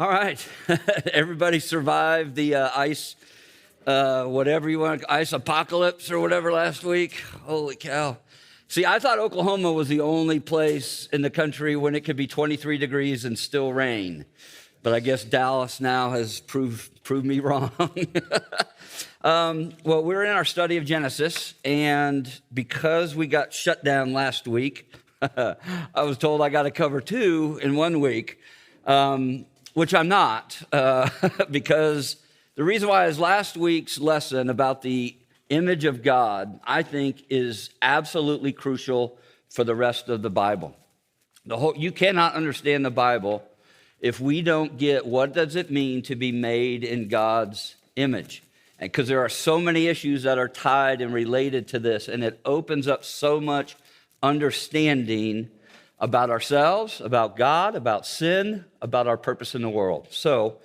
All right. Everybody survived the uh, ice, uh, whatever you want, ice apocalypse or whatever last week. Holy cow. See, I thought Oklahoma was the only place in the country when it could be 23 degrees and still rain. But I guess Dallas now has proved, proved me wrong. um, well, we're in our study of Genesis, and because we got shut down last week, I was told I got to cover two in one week. Um, which I'm not, uh, because the reason why is last week's lesson about the image of God, I think, is absolutely crucial for the rest of the Bible. The whole, you cannot understand the Bible if we don't get what does it mean to be made in God's image. Because there are so many issues that are tied and related to this, and it opens up so much understanding about ourselves, about God, about sin, about our purpose in the world. So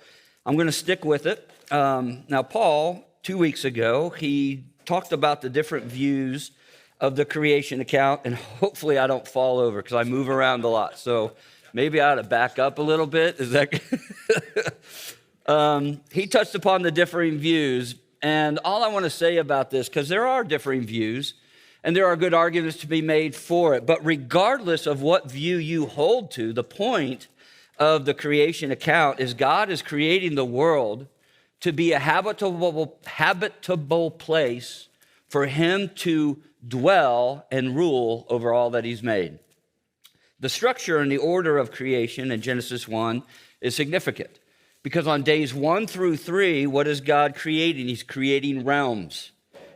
I'm going to stick with it. Um, now, Paul, two weeks ago, he talked about the different views of the creation account, and hopefully I don't fall over because I move around a lot. So maybe I ought to back up a little bit. Is that? um, he touched upon the differing views, and all I want to say about this, because there are differing views, and there are good arguments to be made for it. But regardless of what view you hold to, the point of the creation account is God is creating the world to be a habitable, habitable place for Him to dwell and rule over all that He's made. The structure and the order of creation in Genesis 1 is significant because on days one through three, what is God creating? He's creating realms.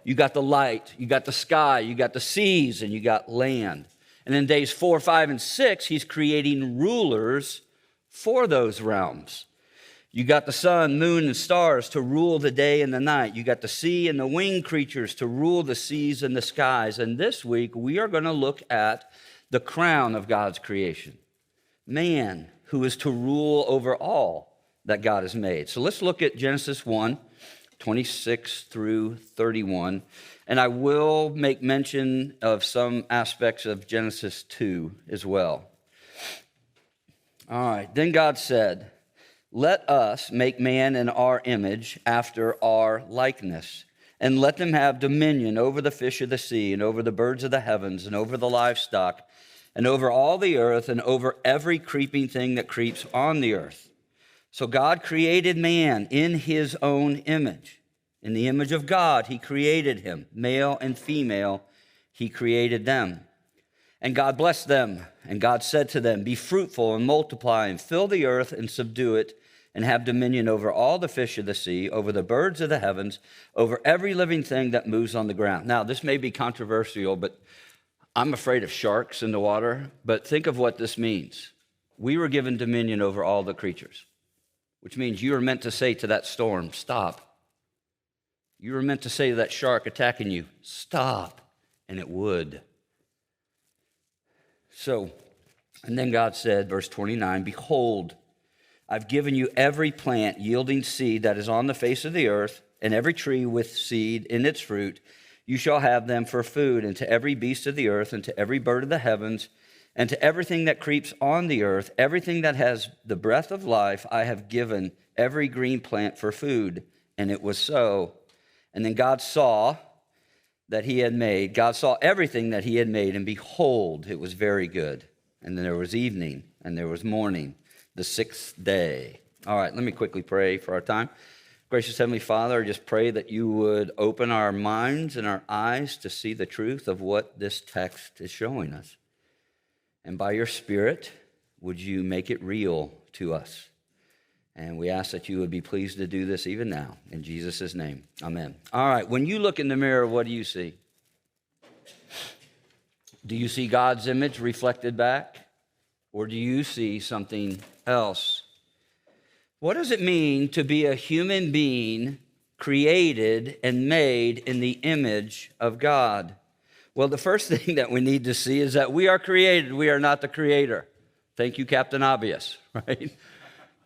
You got the light, you got the sky, you got the seas, and you got land. And in days four, five, and six, he's creating rulers for those realms. You got the sun, moon, and stars to rule the day and the night. You got the sea and the winged creatures to rule the seas and the skies. And this week, we are going to look at the crown of God's creation man, who is to rule over all that God has made. So let's look at Genesis 1 26 through 31. And I will make mention of some aspects of Genesis 2 as well. All right. Then God said, Let us make man in our image after our likeness, and let them have dominion over the fish of the sea, and over the birds of the heavens, and over the livestock, and over all the earth, and over every creeping thing that creeps on the earth. So God created man in his own image. In the image of God, he created him, male and female, he created them. And God blessed them, and God said to them, Be fruitful and multiply, and fill the earth and subdue it, and have dominion over all the fish of the sea, over the birds of the heavens, over every living thing that moves on the ground. Now, this may be controversial, but I'm afraid of sharks in the water. But think of what this means. We were given dominion over all the creatures which means you are meant to say to that storm, Stop. You were meant to say to that shark attacking you, Stop. And it would. So, and then God said, verse 29, Behold, I've given you every plant yielding seed that is on the face of the earth, and every tree with seed in its fruit. You shall have them for food, and to every beast of the earth, and to every bird of the heavens, and to everything that creeps on the earth, everything that has the breath of life, I have given every green plant for food. And it was so. And then God saw that he had made, God saw everything that he had made, and behold, it was very good. And then there was evening, and there was morning, the sixth day. All right, let me quickly pray for our time. Gracious Heavenly Father, I just pray that you would open our minds and our eyes to see the truth of what this text is showing us. And by your Spirit, would you make it real to us? And we ask that you would be pleased to do this even now. In Jesus' name, amen. All right, when you look in the mirror, what do you see? Do you see God's image reflected back? Or do you see something else? What does it mean to be a human being created and made in the image of God? Well, the first thing that we need to see is that we are created, we are not the creator. Thank you, Captain Obvious, right?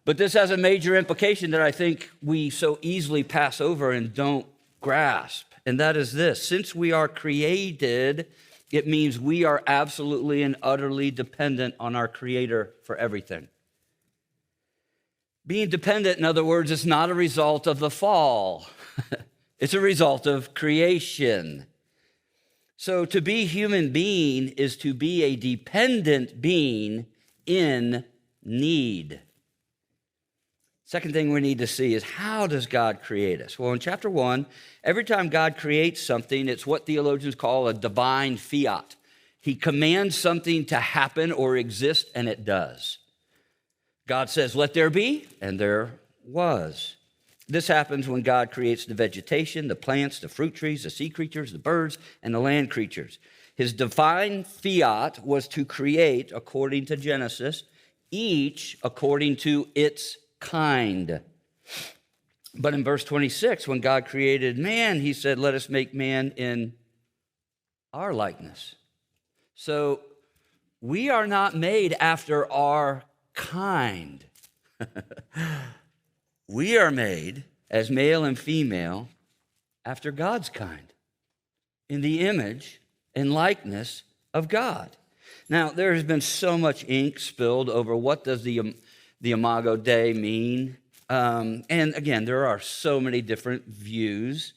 But this has a major implication that I think we so easily pass over and don't grasp. And that is this since we are created, it means we are absolutely and utterly dependent on our Creator for everything. Being dependent, in other words, is not a result of the fall, it's a result of creation. So to be human being is to be a dependent being in need. Second thing we need to see is how does God create us? Well, in chapter one, every time God creates something, it's what theologians call a divine fiat. He commands something to happen or exist, and it does. God says, Let there be, and there was. This happens when God creates the vegetation, the plants, the fruit trees, the sea creatures, the birds, and the land creatures. His divine fiat was to create, according to Genesis, each according to its kind. But in verse 26, when God created man, he said, Let us make man in our likeness. So we are not made after our kind. we are made as male and female after God's kind, in the image and likeness of God. Now, there has been so much ink spilled over what does the, the Imago Dei mean. Um, and again, there are so many different views.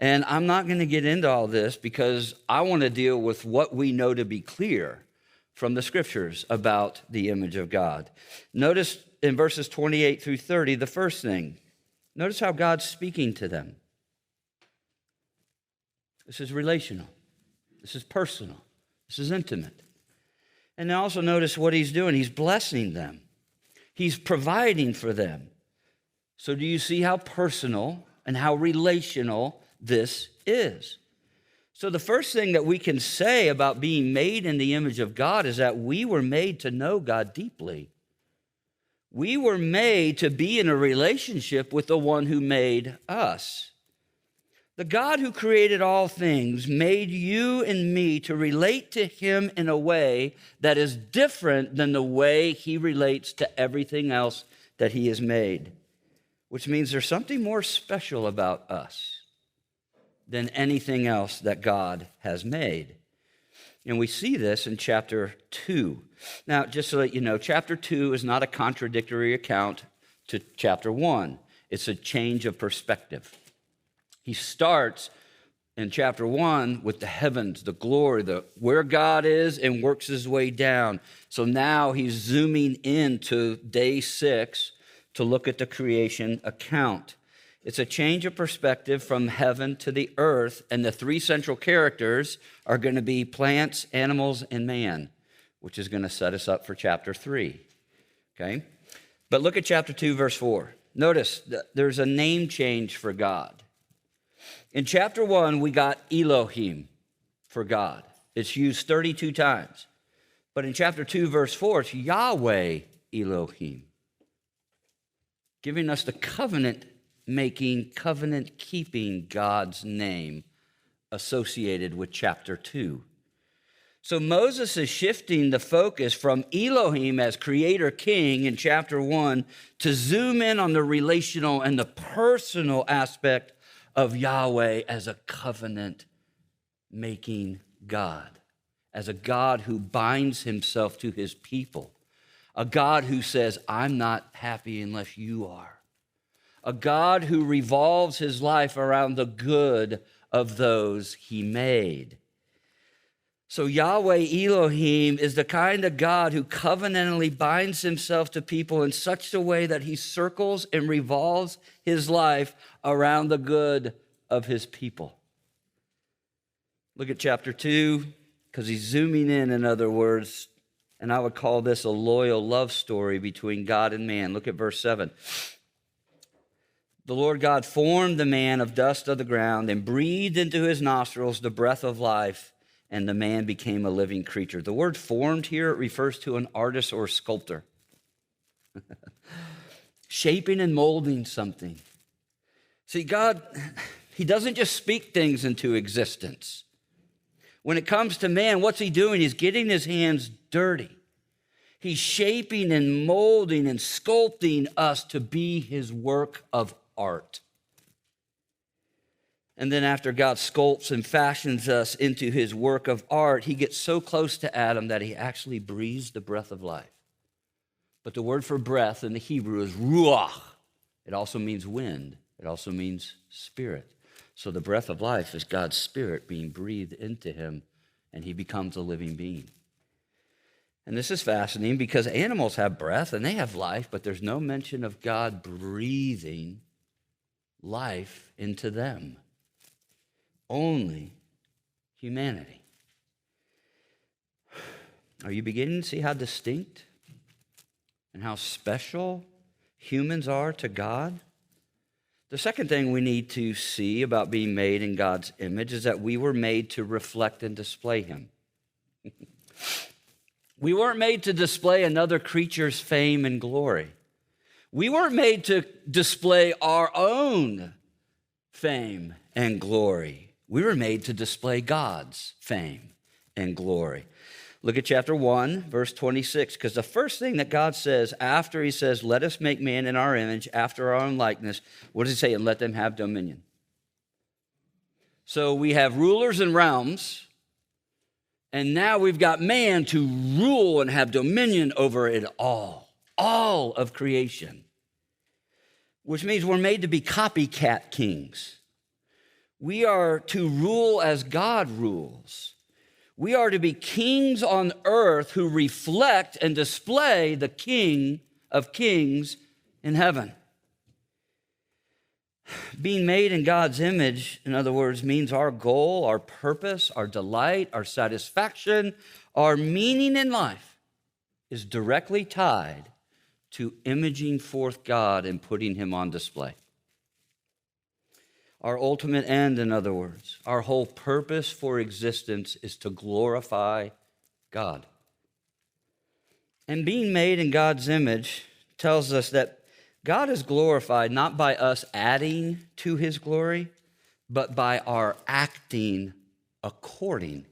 And I'm not going to get into all this because I want to deal with what we know to be clear from the scriptures about the image of God. Notice in verses 28 through 30, the first thing. Notice how God's speaking to them. This is relational, this is personal, this is intimate. And also notice what he's doing. He's blessing them, he's providing for them. So, do you see how personal and how relational this is? So, the first thing that we can say about being made in the image of God is that we were made to know God deeply. We were made to be in a relationship with the one who made us. The God who created all things made you and me to relate to him in a way that is different than the way he relates to everything else that he has made, which means there's something more special about us than anything else that God has made. And we see this in chapter 2. Now, just to let you know, chapter 2 is not a contradictory account to chapter 1, it's a change of perspective. He starts in chapter 1 with the heavens, the glory, the where God is and works his way down. So now he's zooming into day 6 to look at the creation account. It's a change of perspective from heaven to the earth, and the three central characters are going to be plants, animals, and man, which is going to set us up for chapter 3. Okay? But look at chapter 2, verse 4. Notice there's a name change for God. In chapter 1, we got Elohim for God. It's used 32 times. But in chapter 2, verse 4, it's Yahweh Elohim, giving us the covenant making, covenant keeping God's name associated with chapter 2. So Moses is shifting the focus from Elohim as creator king in chapter 1 to zoom in on the relational and the personal aspect of Yahweh as a covenant making God, as a God who binds himself to his people, a God who says, I'm not happy unless you are a God who revolves his life around the good of those he made. So, Yahweh Elohim is the kind of God who covenantally binds himself to people in such a way that he circles and revolves his life around the good of his people. Look at chapter 2, because he's zooming in, in other words, and I would call this a loyal love story between God and man. Look at verse 7 the Lord God formed the man of dust of the ground and breathed into his nostrils the breath of life, and the man became a living creature. The word formed here refers to an artist or sculptor, shaping and molding something. See, God, He doesn't just speak things into existence. When it comes to man, what's He doing? He's getting His hands dirty. He's shaping and molding and sculpting us to be His work of art. And then, after God sculpts and fashions us into his work of art, he gets so close to Adam that he actually breathes the breath of life. But the word for breath in the Hebrew is ruach. It also means wind, it also means spirit. So the breath of life is God's spirit being breathed into him, and he becomes a living being. And this is fascinating because animals have breath and they have life, but there's no mention of God breathing life into them. Only humanity. Are you beginning to see how distinct and how special humans are to God? The second thing we need to see about being made in God's image is that we were made to reflect and display Him. we weren't made to display another creature's fame and glory. We weren't made to display our own fame and glory. We were made to display God's fame and glory. Look at chapter 1, verse 26, because the first thing that God says after he says, Let us make man in our image, after our own likeness, what does he say? And let them have dominion. So we have rulers and realms, and now we've got man to rule and have dominion over it all, all of creation, which means we're made to be copycat kings. We are to rule as God rules. We are to be kings on earth who reflect and display the King of kings in heaven. Being made in God's image, in other words, means our goal, our purpose, our delight, our satisfaction, our meaning in life is directly tied to imaging forth God and putting Him on display. Our ultimate end, in other words, our whole purpose for existence is to glorify God. And being made in God's image tells us that God is glorified not by us adding to his glory, but by our acting according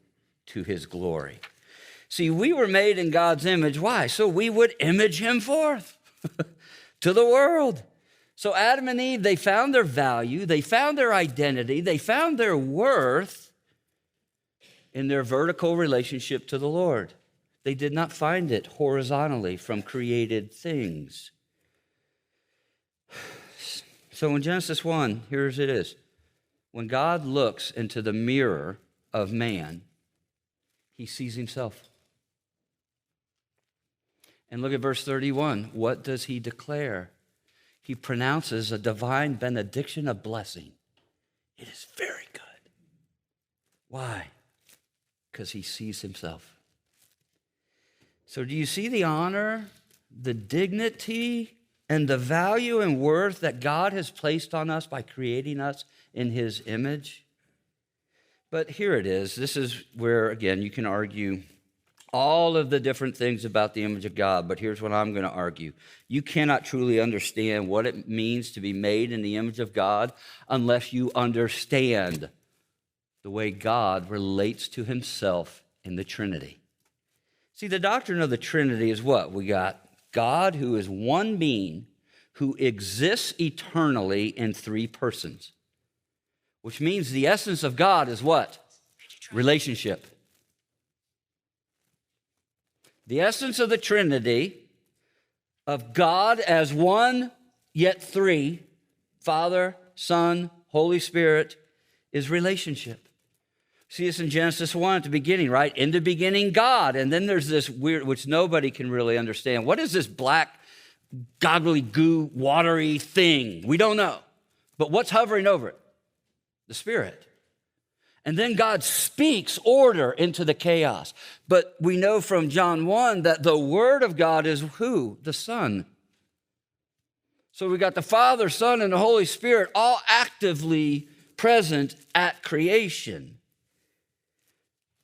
to his glory. See, we were made in God's image. Why? So we would image him forth to the world. So Adam and Eve, they found their value, they found their identity, they found their worth in their vertical relationship to the Lord. They did not find it horizontally from created things. So in Genesis 1, here's it is. When God looks into the mirror of man, he sees himself. And look at verse 31. What does he declare? he pronounces a divine benediction of blessing. It is very good. Why? Because he sees himself. So, do you see the honor, the dignity, and the value and worth that God has placed on us by creating us in his image? But here it is. This is where, again, you can argue all of the different things about the image of God, but here's what I'm going to argue. You cannot truly understand what it means to be made in the image of God unless you understand the way God relates to himself in the Trinity. See, the doctrine of the Trinity is what? We got God, who is one being, who exists eternally in three persons, which means the essence of God is what? Relationship. The essence of the Trinity, of God as one yet three Father, Son, Holy Spirit, is relationship. See this in Genesis 1 at the beginning, right? In the beginning, God. And then there's this weird, which nobody can really understand. What is this black, goggly goo, watery thing? We don't know. But what's hovering over it? The Spirit. And then God speaks order into the chaos. But we know from John 1 that the Word of God is who? The Son. So we got the Father, Son, and the Holy Spirit all actively present at creation.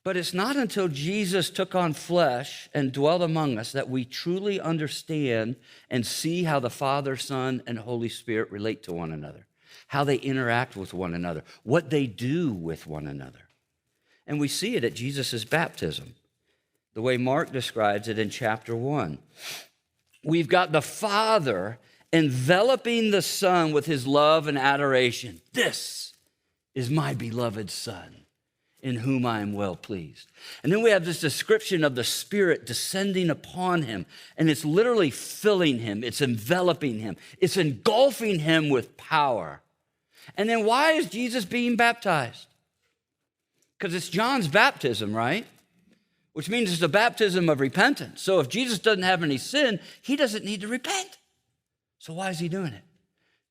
But it's not until Jesus took on flesh and dwelt among us that we truly understand and see how the Father, Son, and Holy Spirit relate to one another how they interact with one another, what they do with one another. And we see it at Jesus' baptism, the way Mark describes it in chapter 1. We've got the Father enveloping the Son with his love and adoration. This is my beloved Son in whom I am well pleased. And then we have this description of the Spirit descending upon him, and it's literally filling him, it's enveloping him, it's engulfing him with power. And then why is Jesus being baptized? Because it's John's baptism, right? Which means it's a baptism of repentance. So if Jesus doesn't have any sin, he doesn't need to repent. So why is he doing it?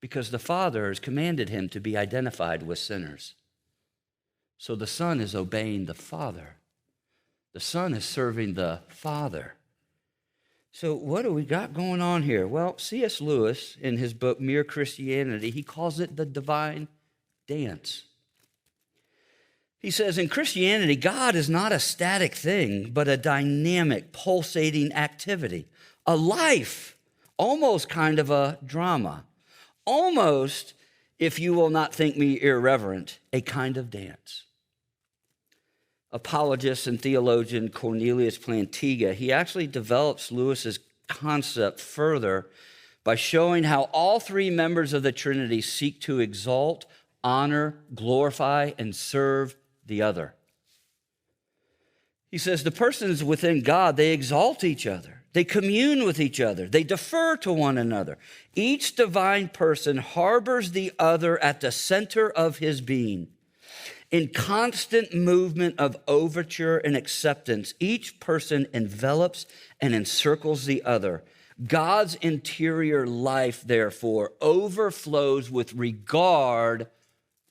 Because the Father has commanded him to be identified with sinners. So the Son is obeying the Father. The Son is serving the Father. So, what do we got going on here? Well, C.S. Lewis, in his book Mere Christianity, he calls it the divine dance. He says, in Christianity, God is not a static thing, but a dynamic, pulsating activity, a life, almost kind of a drama, almost, if you will not think me irreverent, a kind of dance apologist and theologian Cornelius Plantinga, he actually develops Lewis's concept further by showing how all three members of the Trinity seek to exalt, honor, glorify, and serve the other. He says the persons within God, they exalt each other. They commune with each other. They defer to one another. Each divine person harbors the other at the center of his being. In constant movement of overture and acceptance, each person envelops and encircles the other. God's interior life, therefore, overflows with regard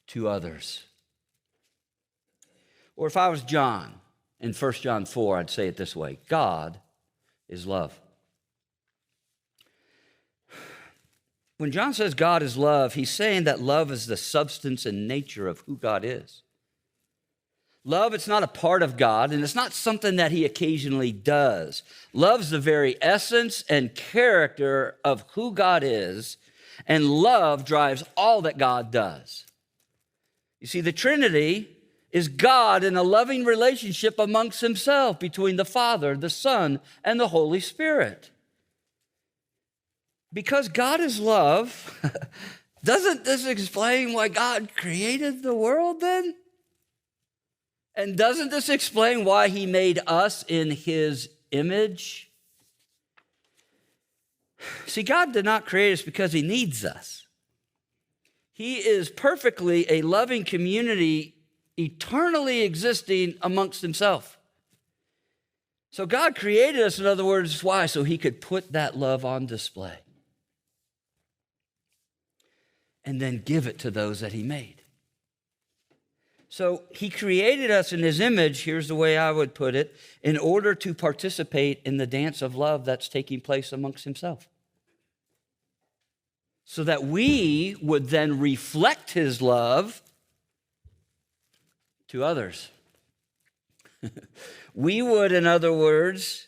to others. Or if I was John in 1 John 4, I'd say it this way God is love. When John says God is love, he's saying that love is the substance and nature of who God is. Love, it's not a part of God, and it's not something that he occasionally does. Love's the very essence and character of who God is, and love drives all that God does. You see, the Trinity is God in a loving relationship amongst himself between the Father, the Son, and the Holy Spirit. Because God is love, doesn't this explain why God created the world then? And doesn't this explain why he made us in his image? See, God did not create us because he needs us. He is perfectly a loving community, eternally existing amongst himself. So God created us, in other words, why? So he could put that love on display and then give it to those that he made. So he created us in his image, here's the way I would put it, in order to participate in the dance of love that's taking place amongst himself. So that we would then reflect his love to others. we would, in other words,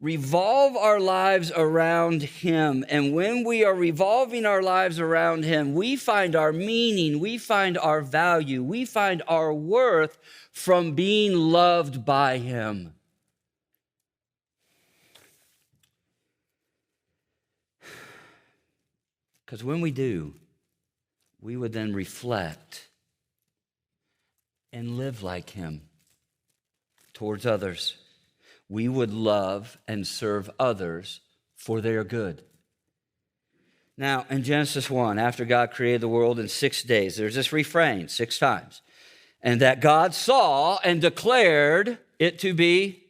revolve our lives around Him. And when we are revolving our lives around Him, we find our meaning, we find our value, we find our worth from being loved by Him. Because when we do, we would then reflect and live like Him towards others we would love and serve others for their good. Now, in Genesis 1, after God created the world in six days, there's this refrain six times. And that God saw and declared it to be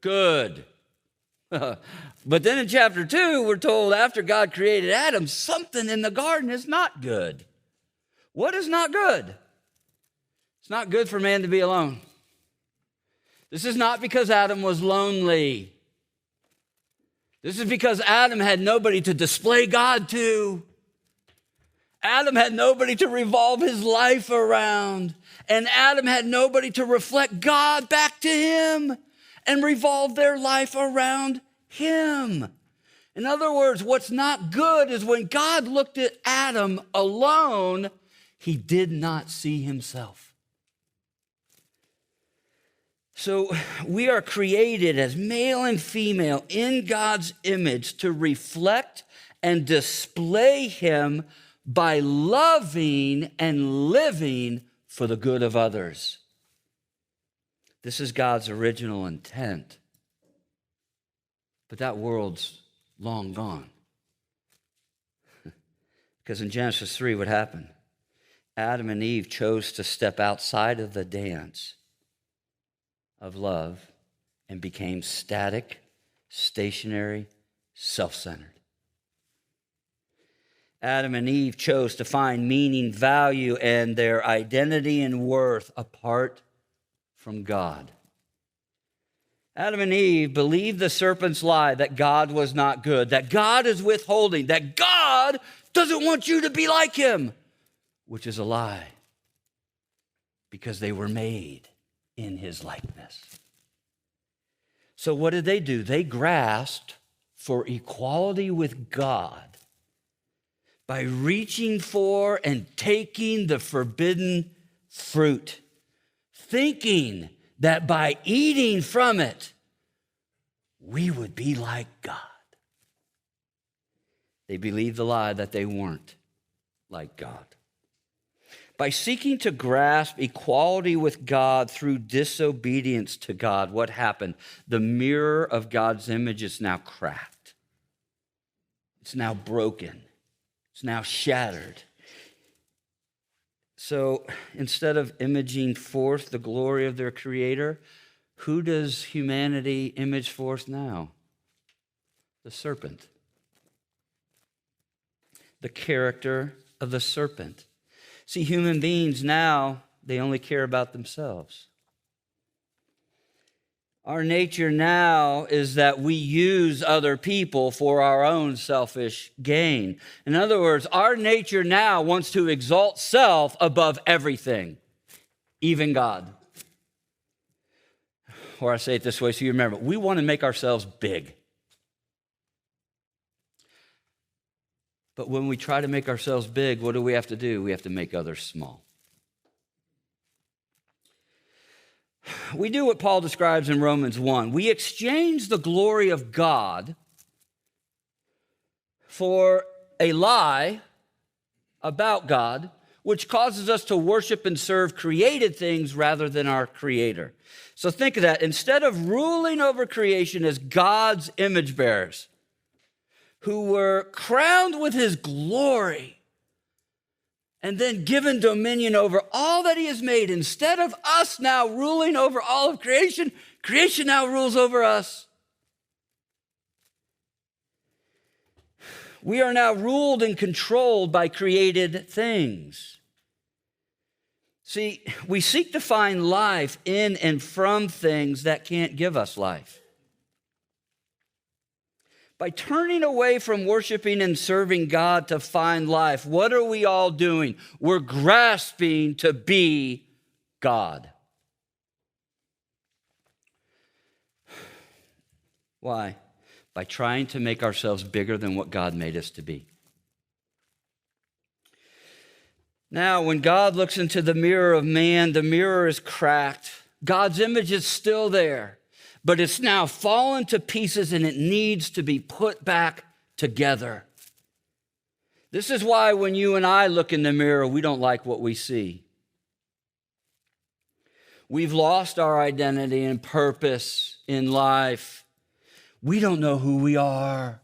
good. but then in chapter 2, we're told after God created Adam, something in the garden is not good. What is not good? It's not good for man to be alone. This is not because Adam was lonely. This is because Adam had nobody to display God to. Adam had nobody to revolve his life around. And Adam had nobody to reflect God back to him and revolve their life around him. In other words, what's not good is when God looked at Adam alone, he did not see himself. So we are created as male and female in God's image to reflect and display Him by loving and living for the good of others. This is God's original intent. But that world's long gone. because in Genesis 3, what happened? Adam and Eve chose to step outside of the dance of love and became static, stationary, self centered. Adam and Eve chose to find meaning, value, and their identity and worth apart from God. Adam and Eve believed the serpent's lie that God was not good, that God is withholding, that God doesn't want you to be like him, which is a lie because they were made in his likeness. So, what did they do? They grasped for equality with God by reaching for and taking the forbidden fruit, thinking that by eating from it, we would be like God. They believed the lie that they weren't like God. By seeking to grasp equality with God through disobedience to God, what happened? The mirror of God's image is now cracked, it's now broken, it's now shattered. So instead of imaging forth the glory of their Creator, who does humanity image forth now? The serpent. The character of the serpent. See, human beings now, they only care about themselves. Our nature now is that we use other people for our own selfish gain. In other words, our nature now wants to exalt self above everything, even God. Or I say it this way so you remember we want to make ourselves big. But when we try to make ourselves big, what do we have to do? We have to make others small. We do what Paul describes in Romans 1. We exchange the glory of God for a lie about God, which causes us to worship and serve created things rather than our Creator. So think of that. Instead of ruling over creation as God's image bearers, who were crowned with his glory and then given dominion over all that he has made. Instead of us now ruling over all of creation, creation now rules over us. We are now ruled and controlled by created things. See, we seek to find life in and from things that can't give us life. By turning away from worshiping and serving God to find life, what are we all doing? We're grasping to be God. Why? By trying to make ourselves bigger than what God made us to be. Now, when God looks into the mirror of man, the mirror is cracked. God's image is still there but it's now fallen to pieces and it needs to be put back together. This is why when you and I look in the mirror, we don't like what we see. We've lost our identity and purpose in life. We don't know who we are.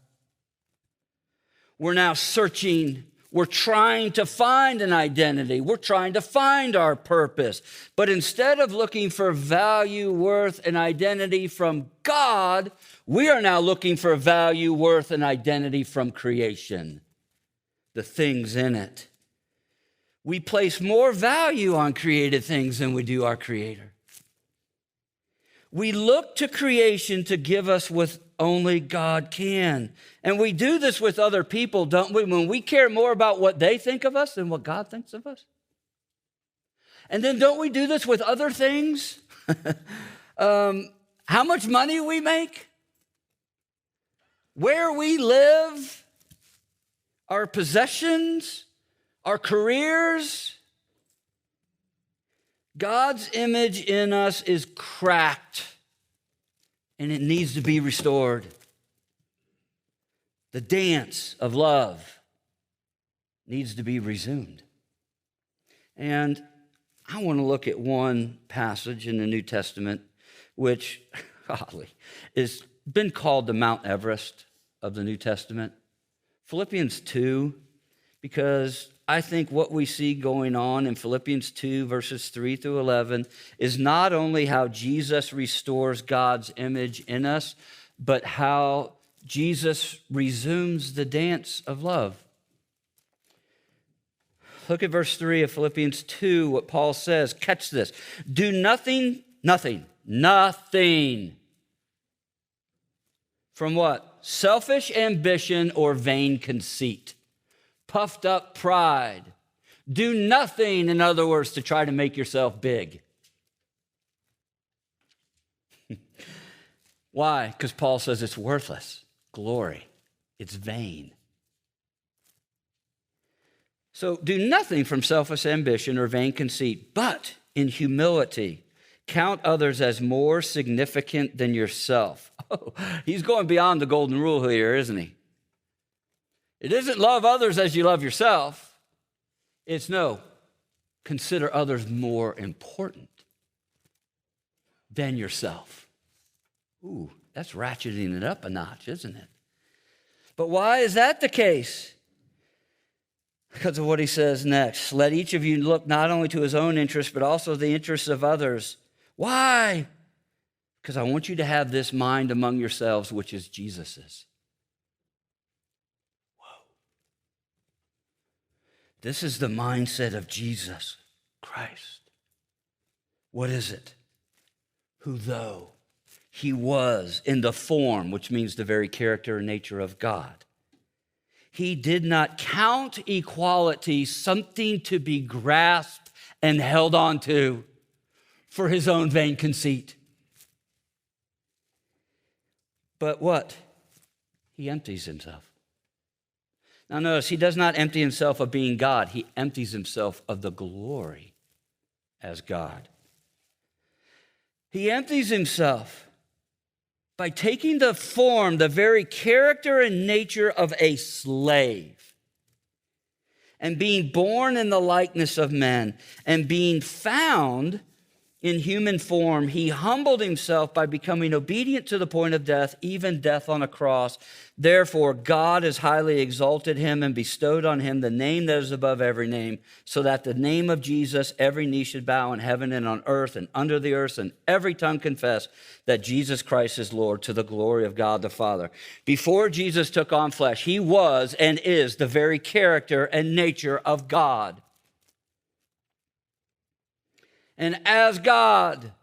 We're now searching we're trying to find an identity. We're trying to find our purpose. But instead of looking for value, worth, and identity from God, we are now looking for value, worth, and identity from creation, the things in it. We place more value on created things than we do our Creator. We look to creation to give us what only God can. And we do this with other people, don't we? When we care more about what they think of us than what God thinks of us. And then don't we do this with other things? um, how much money we make? Where we live? Our possessions? Our careers? God's image in us is cracked and it needs to be restored. The dance of love needs to be resumed. And I want to look at one passage in the New Testament which, golly, is been called the Mount Everest of the New Testament. Philippians 2, because I think what we see going on in Philippians 2, verses 3 through 11, is not only how Jesus restores God's image in us, but how Jesus resumes the dance of love. Look at verse 3 of Philippians 2, what Paul says. Catch this. Do nothing, nothing, nothing. From what? Selfish ambition or vain conceit, puffed up pride. Do nothing, in other words, to try to make yourself big. Why? Because Paul says it's worthless. Glory, it's vain. So do nothing from selfish ambition or vain conceit, but in humility count others as more significant than yourself. Oh, he's going beyond the golden rule here, isn't he? It isn't love others as you love yourself. It's no, consider others more important than yourself. Ooh, that's ratcheting it up a notch, isn't it? But why is that the case? because of what he says next. Let each of you look not only to his own interests, but also the interests of others. Why? Because I want you to have this mind among yourselves, which is Jesus's. This is the mindset of Jesus Christ. What is it? Who, though he was in the form, which means the very character and nature of God, he did not count equality something to be grasped and held on to for his own vain conceit. But what? He empties himself. Now, notice, he does not empty himself of being God, he empties himself of the glory as God. He empties himself by taking the form, the very character and nature of a slave, and being born in the likeness of men, and being found in human form, he humbled himself by becoming obedient to the point of death, even death on a cross. Therefore, God has highly exalted him and bestowed on him the name that is above every name, so that the name of Jesus every knee should bow in heaven and on earth and under the earth, and every tongue confess that Jesus Christ is Lord to the glory of God the Father. Before Jesus took on flesh, he was and is the very character and nature of God and as God.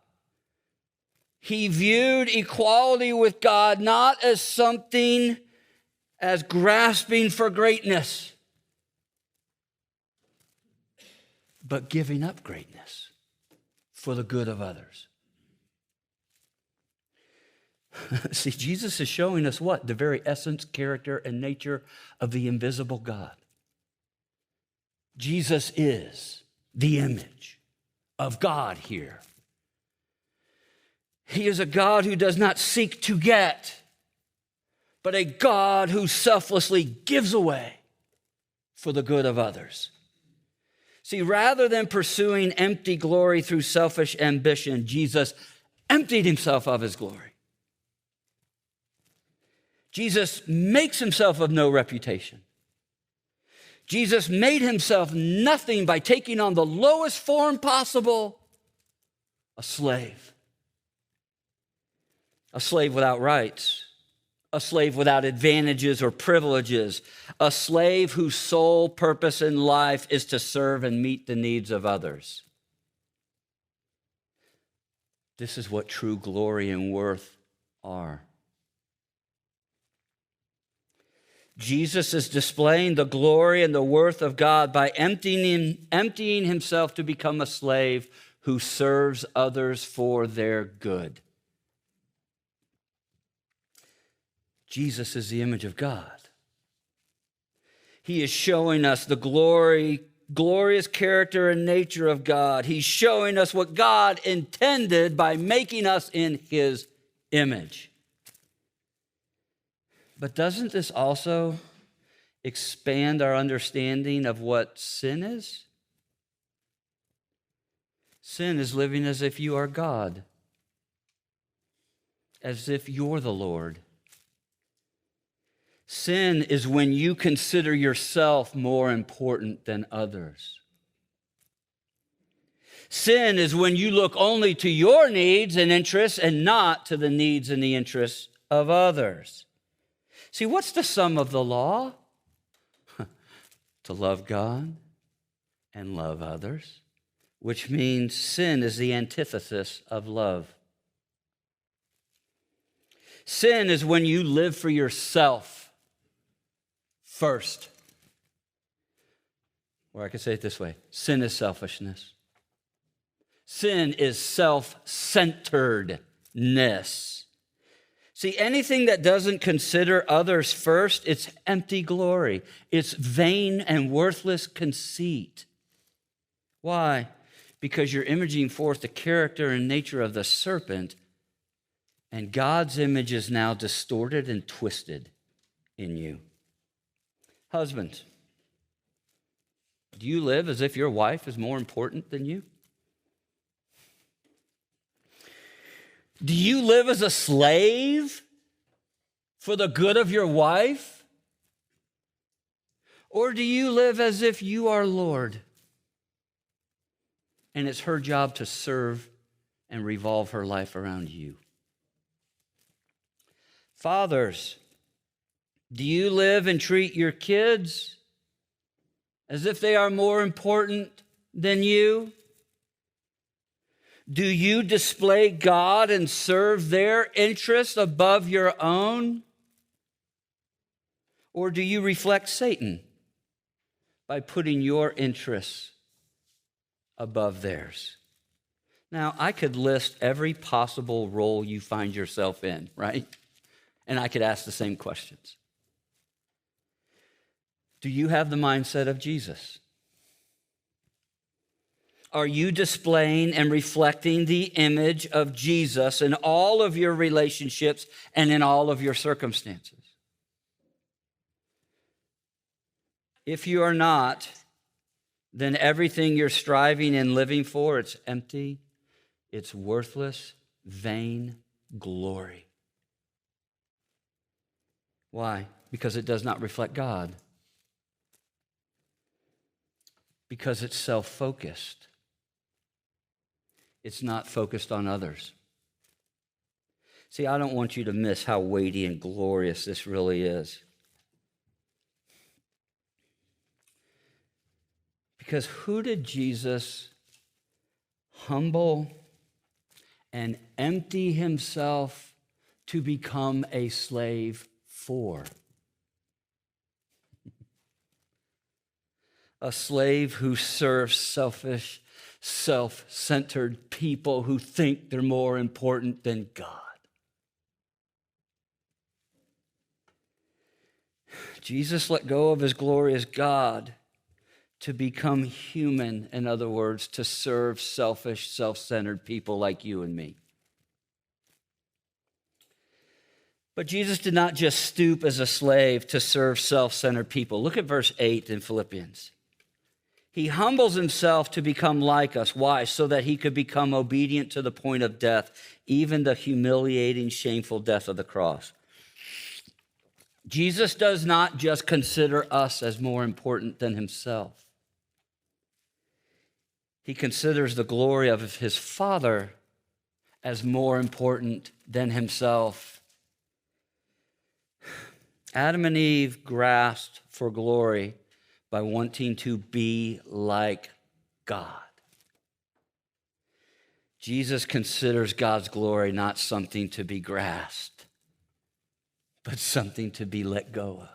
He viewed equality with God not as something as grasping for greatness, but giving up greatness for the good of others. See, Jesus is showing us what? The very essence, character, and nature of the invisible God. Jesus is the image of God here. He is a God who does not seek to get, but a God who selflessly gives away for the good of others. See, rather than pursuing empty glory through selfish ambition, Jesus emptied himself of his glory. Jesus makes himself of no reputation. Jesus made himself nothing by taking on the lowest form possible a slave. A slave without rights, a slave without advantages or privileges, a slave whose sole purpose in life is to serve and meet the needs of others. This is what true glory and worth are. Jesus is displaying the glory and the worth of God by emptying, emptying himself to become a slave who serves others for their good. Jesus is the image of God. He is showing us the glory, glorious character and nature of God. He's showing us what God intended by making us in his image. But doesn't this also expand our understanding of what sin is? Sin is living as if you are God. as if you're the Lord. Sin is when you consider yourself more important than others. Sin is when you look only to your needs and interests and not to the needs and the interests of others. See, what's the sum of the law? to love God and love others, which means sin is the antithesis of love. Sin is when you live for yourself first. Or I could say it this way sin is selfishness. Sin is self centeredness. See, anything that doesn't consider others first, it's empty glory. It's vain and worthless conceit. Why? Because you're imaging forth the character and nature of the serpent, and God's image is now distorted and twisted in you. Husbands, do you live as if your wife is more important than you? Do you live as a slave for the good of your wife? Or do you live as if you are Lord and it's her job to serve and revolve her life around you? Fathers, do you live and treat your kids as if they are more important than you? Do you display God and serve their interests above your own? Or do you reflect Satan by putting your interests above theirs? Now, I could list every possible role you find yourself in, right? And I could ask the same questions. Do you have the mindset of Jesus? Are you displaying and reflecting the image of Jesus in all of your relationships and in all of your circumstances? If you are not, then everything you're striving and living for, it's empty, it's worthless, vain glory. Why? Because it does not reflect God. Because it's self focused it's not focused on others. See, I don't want you to miss how weighty and glorious this really is. Because who did Jesus humble and empty himself to become a slave for? a slave who serves selfish self centered people who think they're more important than God. Jesus let go of his glory as God to become human, in other words, to serve selfish, self centered people like you and me. But Jesus did not just stoop as a slave to serve self centered people. Look at verse 8 in Philippians. He humbles himself to become like us. Why? So that he could become obedient to the point of death, even the humiliating, shameful death of the cross. Jesus does not just consider us as more important than himself. He considers the glory of his Father as more important than himself. Adam and Eve grasped for glory by wanting to be like God. Jesus considers God's glory not something to be grasped, but something to be let go of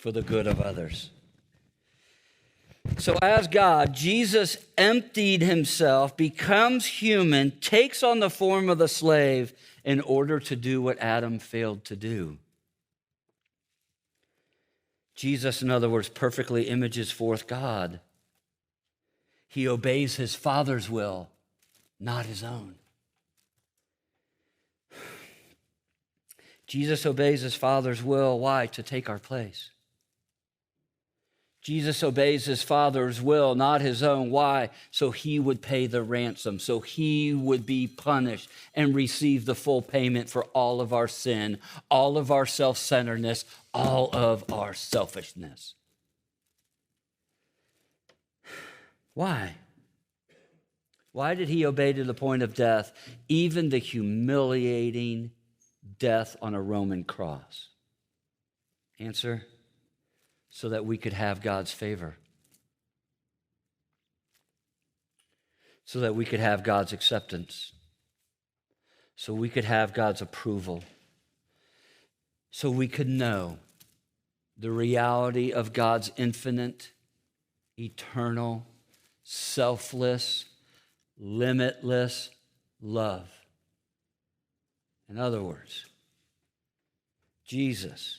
for the good of others. So, as God, Jesus emptied himself, becomes human, takes on the form of the slave in order to do what Adam failed to do. Jesus, in other words, perfectly images forth God. He obeys his Father's will, not his own. Jesus obeys his Father's will. Why? To take our place. Jesus obeys his father's will, not his own. Why? So he would pay the ransom, so he would be punished and receive the full payment for all of our sin, all of our self centeredness, all of our selfishness. Why? Why did he obey to the point of death, even the humiliating death on a Roman cross? Answer so that we could have God's favor, so that we could have God's acceptance, so we could have God's approval, so we could know the reality of God's infinite, eternal, selfless, limitless love. In other words, Jesus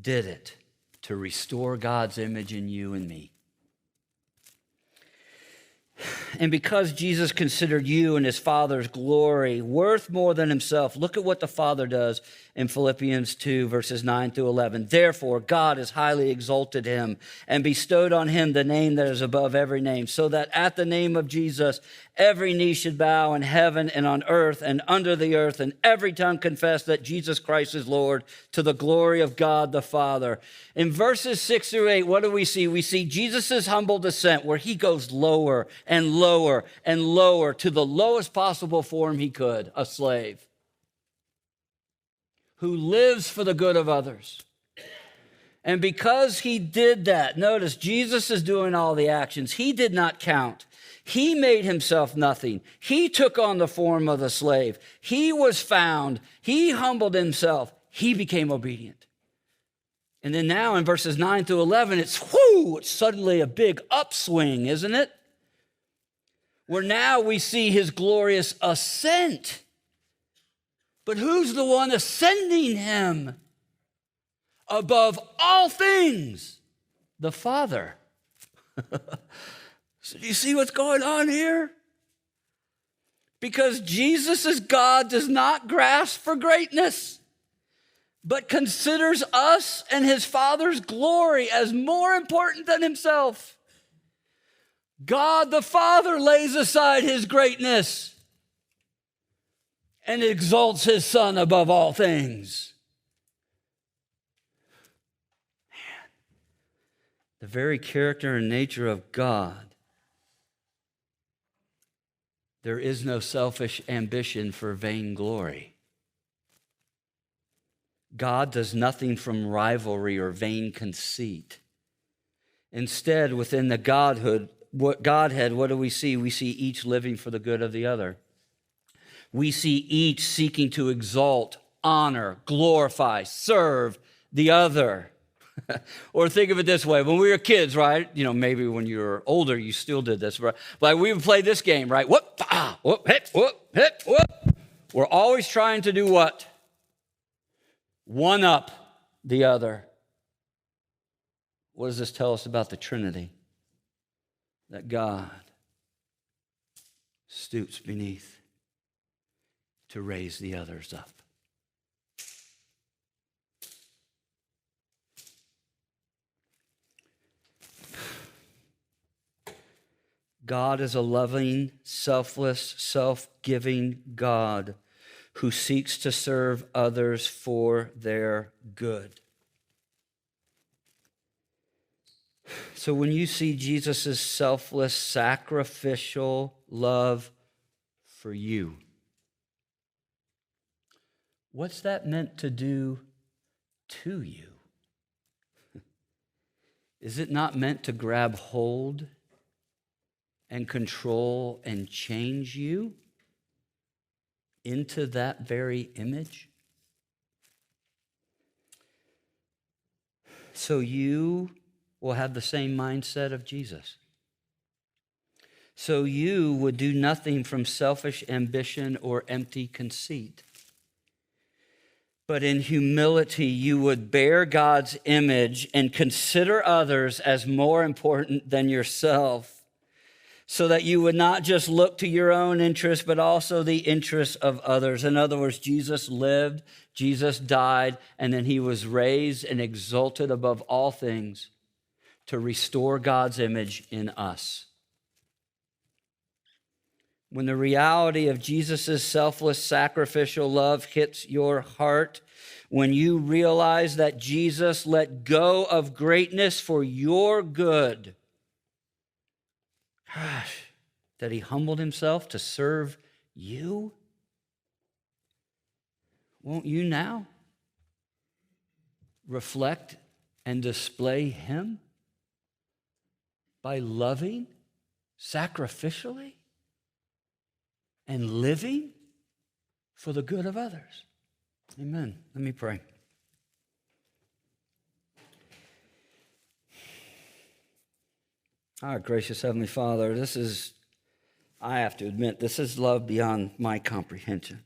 did it to restore God's image in you and me. And because Jesus considered you and his Father's glory worth more than himself, look at what the Father does in Philippians 2, verses 9 through 11. Therefore, God has highly exalted him and bestowed on him the name that is above every name, so that at the name of Jesus, every knee should bow in heaven and on earth and under the earth, and every tongue confess that Jesus Christ is Lord to the glory of God the Father. In verses 6 through 8, what do we see? We see Jesus' humble descent where he goes lower and lower and lower to the lowest possible form he could a slave who lives for the good of others. And because he did that, notice Jesus is doing all the actions. He did not count. He made himself nothing. He took on the form of a slave. He was found. He humbled himself. He became obedient. And then now in verses 9 through 11, it's whoo, it's suddenly a big upswing, isn't it? Where now we see his glorious ascent. But who's the one ascending him above all things? The Father. so, do you see what's going on here? Because Jesus' God does not grasp for greatness, but considers us and his Father's glory as more important than himself. God the Father lays aside his greatness and exalts his son above all things. Man, the very character and nature of God. There is no selfish ambition for vainglory. God does nothing from rivalry or vain conceit. Instead, within the Godhood, what Godhead, what do we see? We see each living for the good of the other we see each seeking to exalt, honor, glorify, serve the other. or think of it this way when we were kids, right? You know, maybe when you were older, you still did this, right? Like we would play this game, right? Whoop, ah, whoop, hit, whoop, hit, whoop. We're always trying to do what? One up the other. What does this tell us about the Trinity? That God stoops beneath to raise the others up. God is a loving, selfless, self giving God who seeks to serve others for their good. So when you see Jesus' selfless, sacrificial love for you, What's that meant to do to you? Is it not meant to grab hold and control and change you into that very image? So you will have the same mindset of Jesus. So you would do nothing from selfish ambition or empty conceit but in humility you would bear God's image and consider others as more important than yourself, so that you would not just look to your own interests, but also the interests of others. In other words, Jesus lived, Jesus died, and then he was raised and exalted above all things to restore God's image in us. When the reality of Jesus' selfless sacrificial love hits your heart, when you realize that Jesus let go of greatness for your good, gosh, that he humbled himself to serve you, won't you now reflect and display him by loving sacrificially and living for the good of others? Amen. Let me pray. Our gracious Heavenly Father, this is, I have to admit, this is love beyond my comprehension.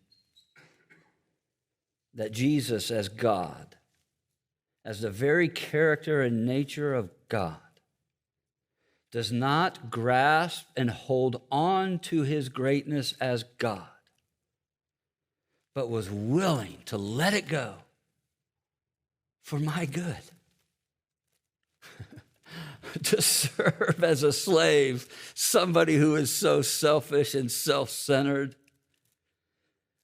That Jesus, as God, as the very character and nature of God, does not grasp and hold on to his greatness as God, but was willing to let it go for my good. to serve as a slave somebody who is so selfish and self centered,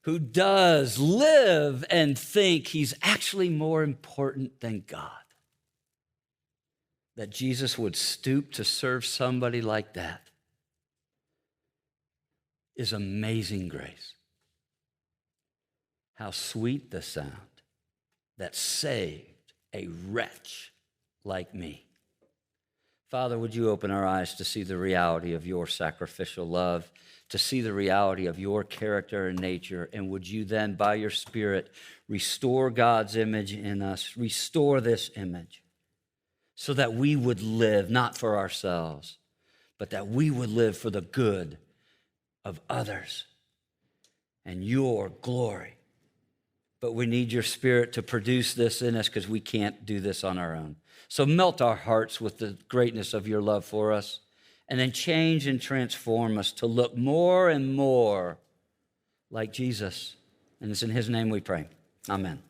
who does live and think he's actually more important than God. That Jesus would stoop to serve somebody like that is amazing grace. How sweet the sound that saved a wretch like me. Father, would you open our eyes to see the reality of your sacrificial love, to see the reality of your character and nature, and would you then, by your Spirit, restore God's image in us, restore this image, so that we would live not for ourselves, but that we would live for the good of others and your glory. But we need your Spirit to produce this in us because we can't do this on our own. So melt our hearts with the greatness of your love for us, and then change and transform us to look more and more like Jesus. And it's in his name we pray. Amen.